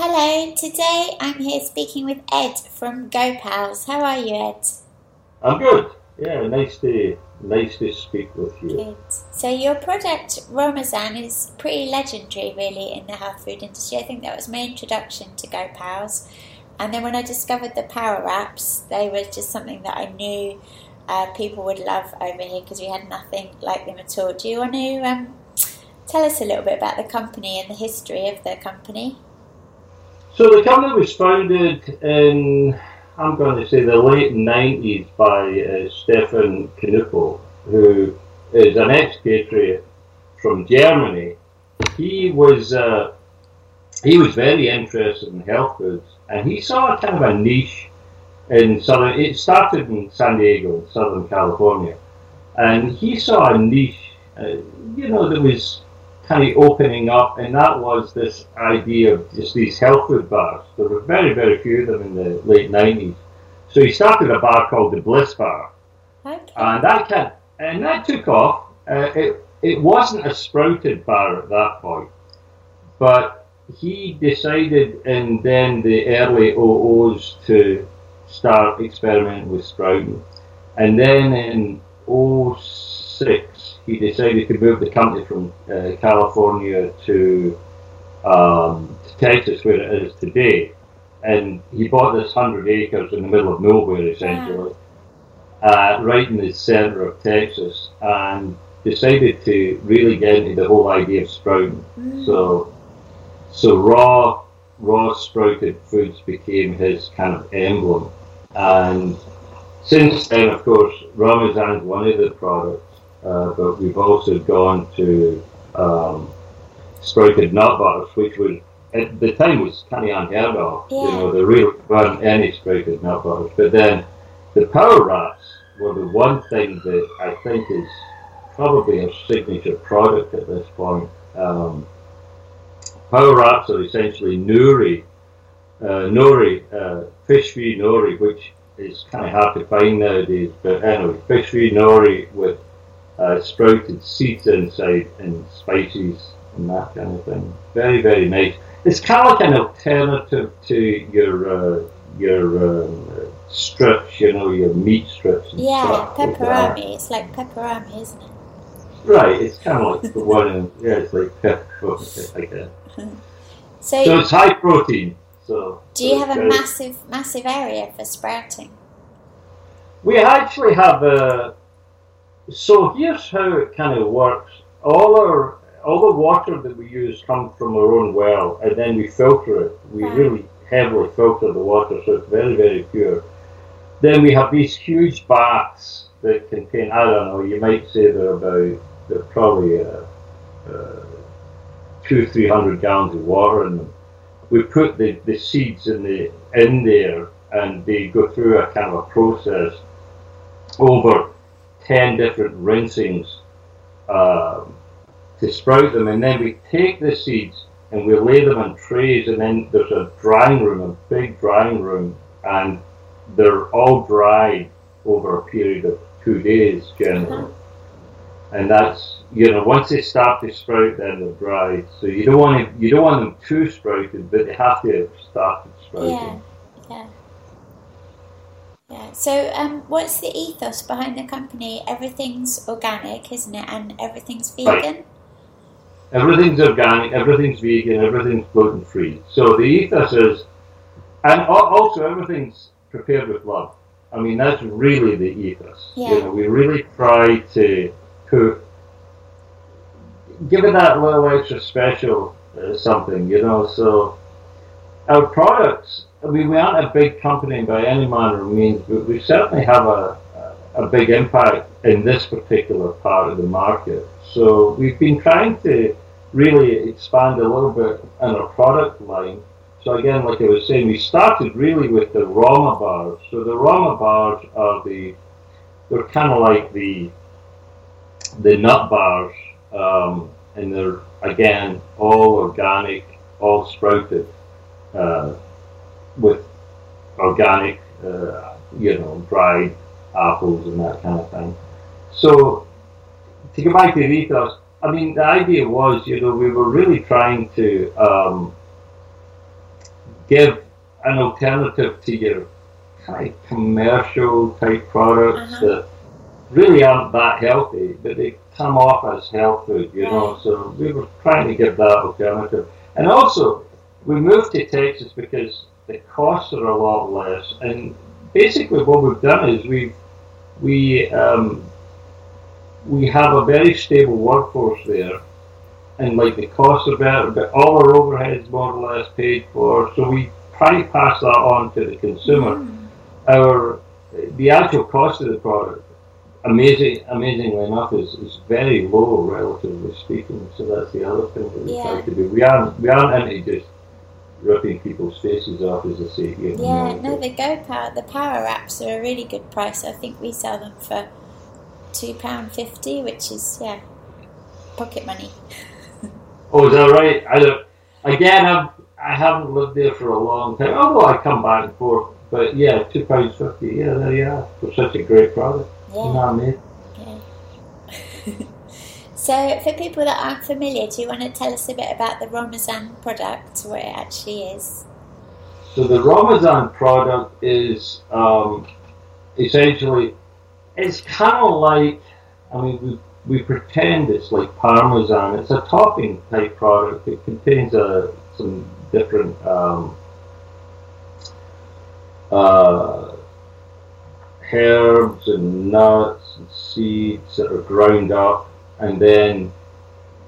Hello, today I'm here speaking with Ed from Gopal's. How are you, Ed? I'm good. Yeah, nice to nice to speak with you. Good. So your product Rawmesan is pretty legendary, really, in the health food industry. I think that was my introduction to Gopal's, and then when I discovered the Power Wraps, they were just something that I knew uh, people would love over here because we had nothing like them at all. Do you want to um, tell us a little bit about the company and the history of the company? So the company was founded in, I'm going to say, the late 90s by uh, Stefan Knuppel, who is an expatriate from Germany. He was uh, he was very interested in health foods, and he saw a kind of a niche in southern. It started in San Diego, Southern California, and he saw a niche, uh, you know, that was kind of opening up, and that was this idea of just these health food bars. There were very, very few of them in the late 90s. So he started a bar called the Bliss Bar. Okay. And that can, and that took off. Uh, it, it wasn't a sprouted bar at that point, but he decided in then the early 00s to start experimenting with sprouting. And then in 06, he decided to move the company from uh, California to, um, to Texas, where it is today. And he bought this 100 acres in the middle of nowhere, essentially, uh, right in the center of Texas, and decided to really get into the whole idea of sprouting. Mm. So, so raw, raw sprouted foods became his kind of emblem. And since then, of course, Rawmesan is one of the products uh, but we've also gone to um, sprouted nut butters, which was at the time was kind of unheard of. Yeah. You know, there really weren't any sprouted nut butters. But then the power wraps were the one thing that I think is probably a signature product at this point. Um, power wraps are essentially nori, uh, nori, uh, fish free nori, which is kind of hard to find nowadays. But anyway, fish free nori with uh, sprouted seeds inside and spices and that kind of thing. Very, very nice. It's kind of like an alternative to your uh, your um, strips, you know, your meat strips. And Yeah, stuff like It's like pepperoni, isn't it? Right, it's kind of like the one. In, yeah, it's like pepperoni, like that. So, So it's high protein. So do you have a massive, massive area for sprouting? We actually have a. So here's how it kind of works. All our all the water that we use comes from our own well, and then we filter it. We Right. really heavily filter the water, so it's very very pure. Then we have these huge baths that contain I don't know. You might say they're about they're probably uh, uh, two three hundred gallons of water in them. We put the, the seeds in the in there, and they go through a kind of a process over 10 different rinsings um, to sprout them. And then we take the seeds and we lay them on trays, and then there's a drying room, a big drying room, and they're all dried over a period of two days generally. And that's you know once they start to sprout, then they're dried. So you don't want to, you don't want them too sprouted, but they have to have started sprouting. Yeah, yeah. Yeah. So, um, what's the ethos behind the company? Everything's organic, isn't it? And everything's vegan. Everything's organic, everything's vegan, everything's gluten free. So the ethos is, and also everything's prepared with love. I mean, that's really the ethos. Yeah. You know, we really try to put, give it that little extra special uh, something, you know. So our products, we aren't a big company by any manner of means, but we certainly have a, a big impact in this particular part of the market. So we've been trying to really expand a little bit in our product line. So again, like I was saying, we started really with the Roma bars. So the Roma bars are the they're kind of like the the nut bars, um, and they're again all organic, all sprouted uh, with organic, uh, you know, dried apples and that kind of thing. So to go back to the ethos, I mean, the idea was, you know, we were really trying to um, give an alternative to your kind of commercial type products Uh-huh. that really aren't that healthy, but they come off as health food, you know. So we were trying to give that alternative. And also, we moved to Texas because the costs are a lot less. And basically, what we've done is we've we um, we have a very stable workforce there, and like the costs are better, but all our overheads more or less paid for. So we try to pass that on to the consumer. Mm. Our the actual cost of the product, amazing amazingly enough, is, is very low relatively speaking. So that's the other thing that we Yeah. try to do. We aren't we aren't into just ripping people's faces off as I say here. Yeah, no, the Go Power, the Power Wraps are a really good price. I think we sell them for two pound fifty, which is yeah, pocket money. Oh, is that right? I don't. Again, I'm. I haven't lived there for a long time. Although I come back and forth, but yeah, two pounds fifty. Yeah, there you are for such a great product. You know what I mean? yeah. so, for people that aren't familiar, do you want to tell us a bit about the Rawmesan product, what it actually is? So the Rawmesan product is um, essentially it's kind of like I mean we we pretend it's like parmesan. It's a topping type product. It contains uh, some different um, uh, herbs and nuts and seeds that are ground up, and then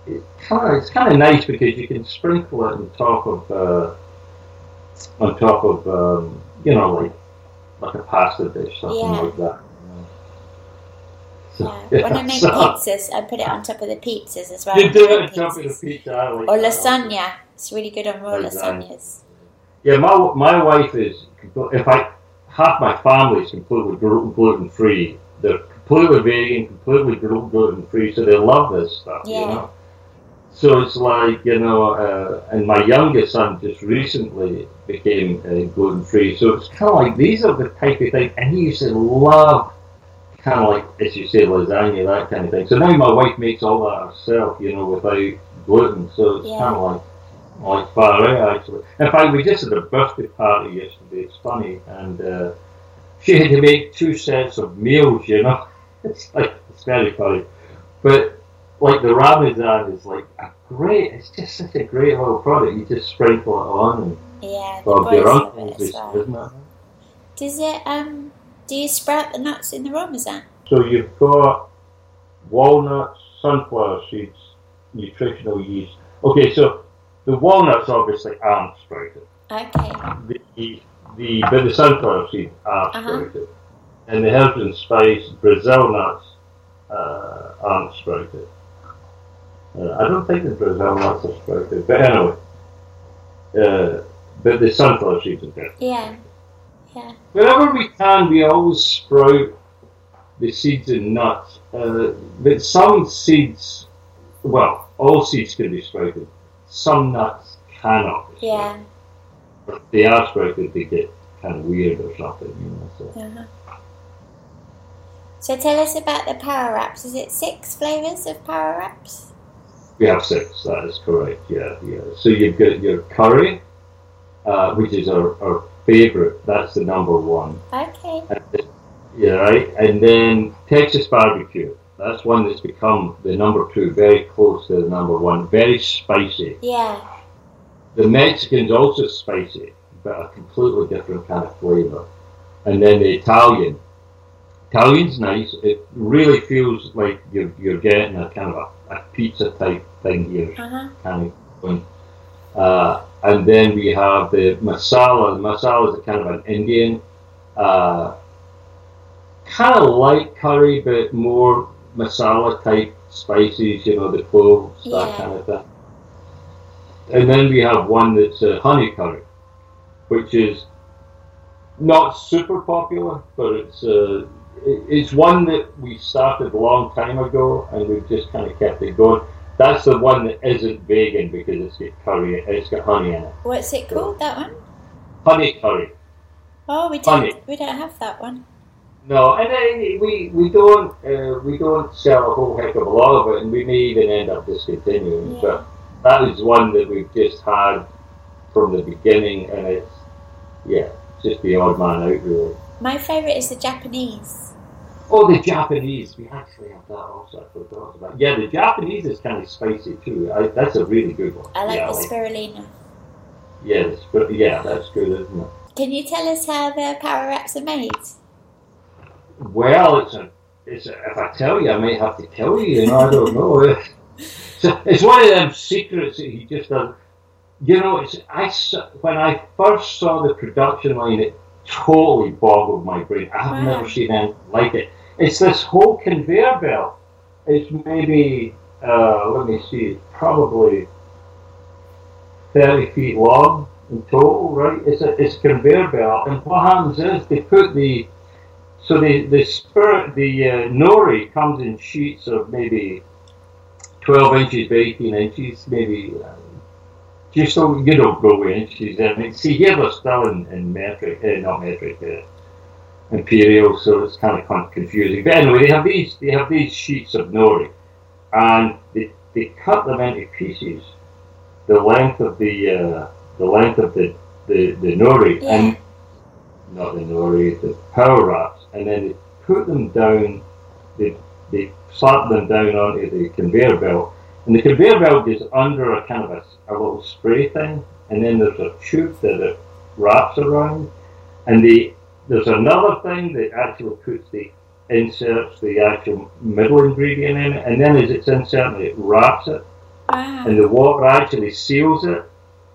it kind of it's kind of nice because you can sprinkle it on top of. Uh, on top of um, you know like like a pasta dish, something Yeah. like that. So, Yeah. When I make so- pizzas, I put it on top of the pizzas as well. You do it on top of the pizza. Like Or that. lasagna. It's really good on raw Lasagna. lasagnas. Yeah, my my wife is if I half my family is completely gluten free. They're completely vegan, completely gluten free, so they love this stuff. Yeah. You know. So it's like you know, uh, and my youngest son just recently became uh, gluten free. So it's kind of like these are the type of thing, and he used to love kind of like as you say lasagna that kind of thing. So now my wife makes all that herself, you know, without gluten. So it's Yeah. kind of like like far out actually. In fact, we just had a birthday party yesterday. It's funny, and uh, she had to make two sets of meals. You know, it's like it's very funny, but like the Ramadan is like a great. It's just such a great little product. You just sprinkle it on, and Yeah, the boys love it as is- well. isn't it? Does it, um, do you sprout the nuts in the Rawmesan? So you've got walnuts, sunflower seeds, nutritional yeast. Okay, so the walnuts obviously aren't sprouted. Okay. The the but the sunflower seeds are Uh-huh. sprouted, and the and spice Brazil nuts uh, aren't sprouted. Uh, I don't think the Brazil nuts are sprouted, but anyway. Uh, but the sunflower seeds are good. Yeah. Yeah. Whenever we can, we always sprout the seeds and nuts. Uh, but some seeds, well, all seeds can be sprouted. Some nuts cannot. Be Yeah. sprouted. If they are sprouted, they get kind of weird or something. You know, so. Uh-huh. So tell us about the Power Wraps. Is it six flavours of Power Wraps? We have six. That is correct. Yeah, yeah. So you've got your curry, uh, which is our, our favorite. That's the number one. Okay. Yeah, right. And then Texas barbecue. That's one that's become the number two, very close to the number one. Very spicy. Yeah. The Mexican's also spicy, but a completely different kind of flavour. And then the Italian. Italian's nice. It really feels like you're, you're getting a kind of a, a pizza type thing here, Uh-huh. kind of going. Uh, and then we have the masala. The masala is a kind of an Indian, uh, kind of light curry, but more masala type spices. You know, the cloves, Yeah. that kind of thing. And then we have one that's uh, honey curry, which is not super popular, but it's uh, it's one that we started a long time ago, and we've just kind of kept it going. That's the one that isn't vegan because it's got curry, it's got honey in it. What's it called, that one? Honey curry. Oh, we don't, Honey. we don't have that one. No, and we we don't uh, we don't sell a whole heck of a lot of it, and we may even end up discontinuing. Yeah. But that is one that we've just had from the beginning, and it's yeah, just the odd man out really. My favourite is the Japanese. Oh, the Japanese. We actually have that also. I forgot about. Yeah, the Japanese is kind of spicy too. I, that's a really good one. I like yeah, the spirulina. Yes, but yeah, that's good, isn't it? Can you tell us how the power wraps are made? Well, it's a, it's a, if I tell you, I might have to kill you. You know, I don't know. it's, it's one of them secrets that he just does. You know, it's I when I first saw the production line, it totally boggled my brain. I've Wow. never seen anything like it. It's this whole conveyor belt. It's maybe uh, let me see, probably thirty feet long in total, right? It's a it's conveyor belt, and what happens is they put the so the the spirit the uh, nori comes in sheets of maybe twelve inches by eighteen inches, maybe. Just so you don't go with inches. I mean, see here they're still in, in metric, uh, not metric, uh, imperial, so it's kind of con- confusing. But anyway, they have these they have these sheets of nori, and they, they cut them into pieces, the length of the uh, the length of the the, the nori, Yeah. and not the nori, the power wraps, and then they put them down. They they slap them down onto the conveyor belt, and the conveyor belt is under a kind of a, a little spray thing, and then there's a tube that it wraps around, and the there's another thing that actually puts the inserts the actual middle ingredient in it, and then as it's inserted, it wraps it, Wow. and the water actually seals it,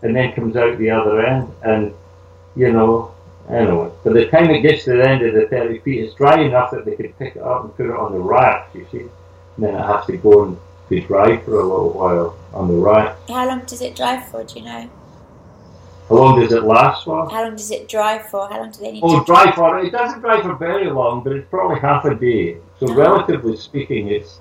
and then comes out the other end, and you know. Anyway, by the time it gets to the end of the 30 feet, it's dry enough that they can pick it up and put it on the rack, you see. And then it has to go and be dry for a little while on the rack. How long does it dry for? Do you know? How long does it last for? How long does it dry for? How long do they need Oh, to dry for it doesn't dry for very long, but it's probably half a day. So Oh. relatively speaking, it's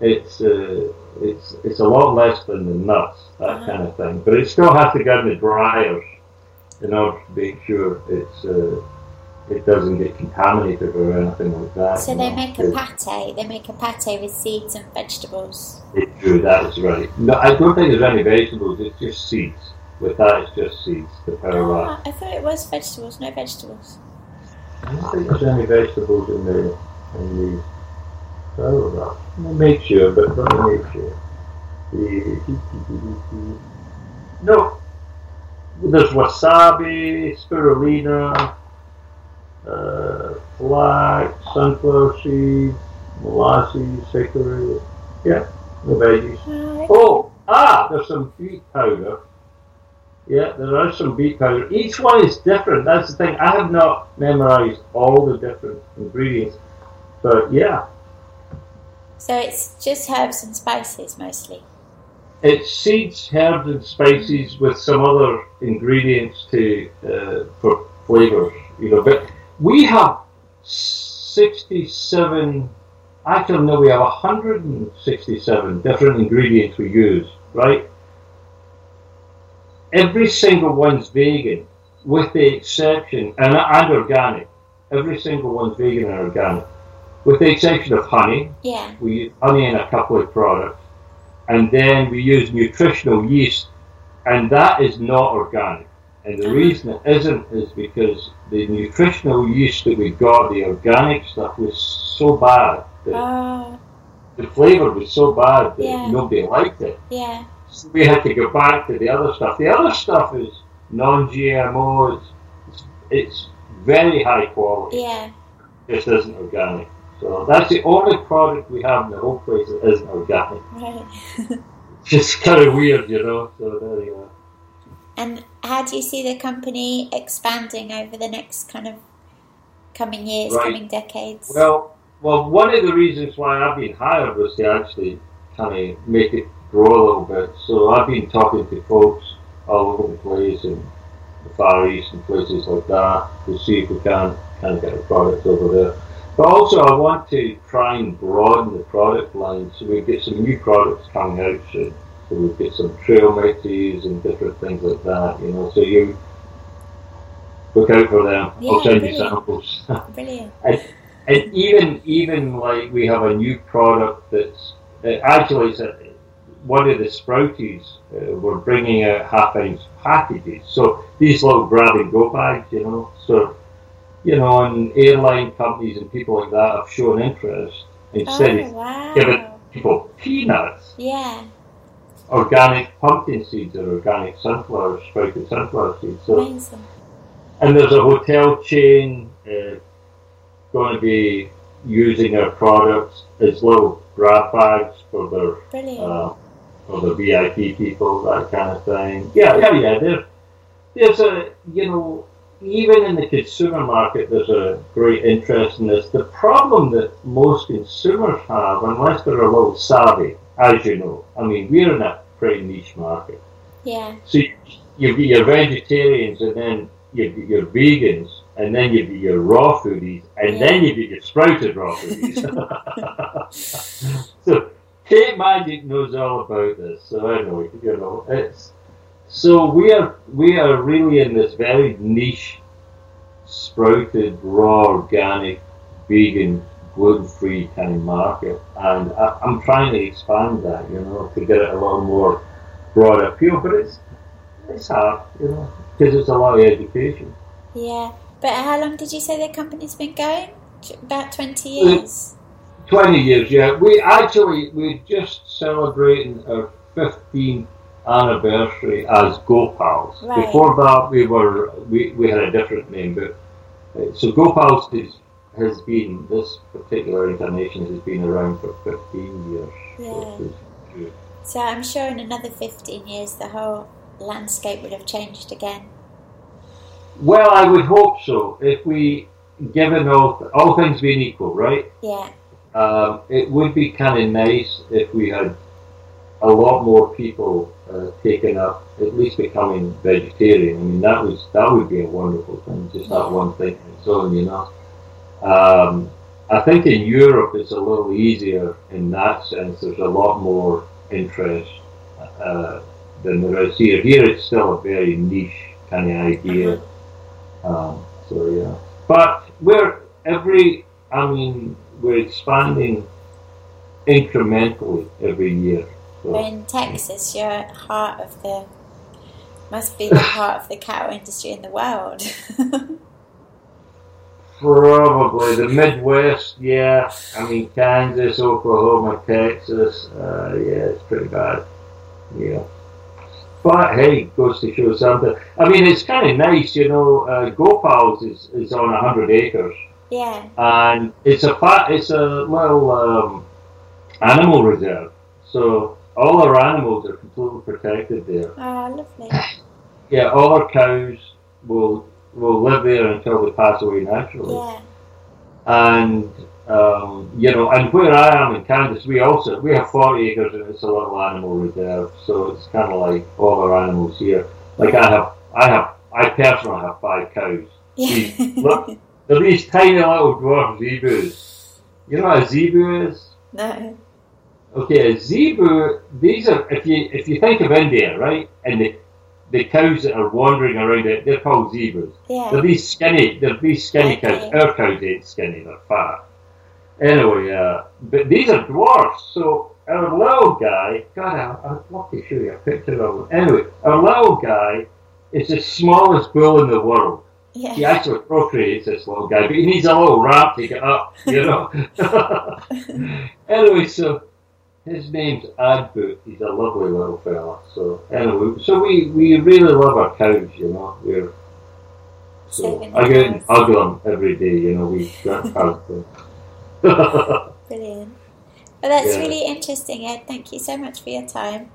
it's uh, it's it's a lot less than the nuts, that Uh-huh. kind of thing. But it still has to go in the dryers in order to make sure it's uh, it doesn't get contaminated or anything like that. So they know. make a pate. They make a pate with seeds and vegetables. It's true, that is right. No, I don't think there's any vegetables. It's just seeds. With that, it's just seeds. The power. Ah, I thought it was vegetables. No vegetables. I don't think there's any vegetables in the in the power me make sure, but me make sure. No. There's wasabi, spirulina, uh, flax, sunflower seeds, molasses, chicory. Yeah, no veggies. Ah, Oh, ah, there's some beet powder. Yeah, there are some beet powder. Each one is different. That's the thing. I have not memorized all the different ingredients, but yeah, So it's just herbs and spices mostly. it's seeds, herbs, and spices with some other ingredients to uh, for flavors. You know, but we have sixty-seven. Actually, no, we have hundred and sixty-seven different ingredients we use. Right. Every single one's vegan, with the exception and, and organic. Every single one's vegan and organic, with the exception of honey. Yeah. We use honey in a couple of products, and then we use nutritional yeast, and that is not organic. And the reason it isn't is because the nutritional yeast that we got, the organic stuff, was so bad that Oh, the flavour was so bad that Yeah. nobody liked it. yeah. So we had to go back to the other stuff. The other stuff is non-GMO. It's, it's, it's very high quality. Yeah. Just isn't organic. So that's the only product we have in the whole place that isn't organic. Right. It's just kind of weird, you know. So there you are. And how do you see the company expanding over the next kind of coming years, Right. coming decades? Well, well, one of the reasons why I've been hired was to actually kind of make it grow a little bit. So I've been talking to folks all over the place in the Far East and places like that to see if we can kind of get a product over there. But also, I want to try and broaden the product line so we get some new products coming out soon. So we get some trail mixes and different things like that, you know. So you look out for them. Yeah, I'll send you samples. Brilliant. and even even like we have a new product that's uh, actually it's a, one of the Sprouties uh, were bringing out half ounce packages. So these little grab and go bags, you know. So, you know, and airline companies and people like that have shown interest instead oh, of wow. giving people peanuts, Yeah. Organic pumpkin seeds or organic sunflower, sprouted sunflower seeds. So, Amazing. and there's a hotel chain uh, going to be using our products as little grab bags for their uh, for the VIP people, that kind of thing. Yeah, yeah, yeah. There, there's a, you know, even in the consumer market, there's a great interest in this. The problem that most consumers have, unless they're a little savvy, as you know, I mean, we're in a pretty niche market. yeah. So you, you've got your vegetarians, and then you've got your vegans, and then you've got your raw foodies, and then you've got your sprouted raw foodies. so Kate Magic knows all about this, so I know, you know, it's so we are we are really in this very niche, sprouted, raw, organic, vegan, gluten-free kind of market, and I, I'm trying to expand that, you know, to get it a little more broad appeal. But it's it's hard, you know, because it's a lot of education. Yeah. But how long did you say the company's been going? About 20 uh, years. Twenty years, yeah. We actually we're just celebrating our 15th anniversary as Gopal's. Right. Before that, we were we, we had a different name, but uh, so Gopal's is, has been this particular incarnation has been around for 15 years. Yeah. So I'm sure in another 15 years the whole landscape would have changed again. Well, I would hope so. If we, given all all things being equal, right? Yeah. Um, it would be kind of nice if we had a lot more people uh, taking up, at least becoming vegetarian. I mean, that was that would be a wonderful thing. Just that one thing on its own, you know. Um, I think in Europe it's a little easier in that sense. There's a lot more interest uh, than there is here. Here it's still a very niche kind of idea. Um, so yeah, but we're every. I mean, we're expanding incrementally every year. So, in Texas, you're heart of the must be the heart of the cattle industry in the world. probably the Midwest, yeah. I mean, Kansas, Oklahoma, Texas, uh, yeah, it's pretty bad. Yeah. But hey, goes to show something. I mean, it's kind of nice, you know. Uh, Gopal's is, is on hundred acres, yeah. and it's a it's a little um, animal reserve. So all our animals are completely protected there. Oh, lovely. Yeah, all our cows will will live there until they pass away naturally. Yeah. And um, you know, and where I am in Kansas, we also we have forty acres and it's a little animal reserve. So it's kind of like all our animals here. Like I have, I have, I personally have five cows. Yeah. Look. They're these tiny little dwarf zebus. You know what a zebu is? no. Okay, a zebu. These are if you if you think of India, right, and the the cows that are wandering around it, they're called zebus. Yeah. They're these skinny. They're these skinny cows. Our cows ain't skinny. They're fat. Anyway, uh, but these are dwarfs. So our little guy. God, I, I'd love to show you a picture of him. Anyway, our little guy is the smallest bull in the world. Yeah. He actually procreates this little guy, but he needs a little ramp to get up. You know. anyway, so his name's Adboot. He's a lovely little fella. So anyway, so we, we really love our cows. You know, we're so I go and hug them every day. You know, we got cows. so. Brilliant. Well, that's Yeah. really interesting, Ed. Thank you so much for your time.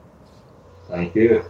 Thank you.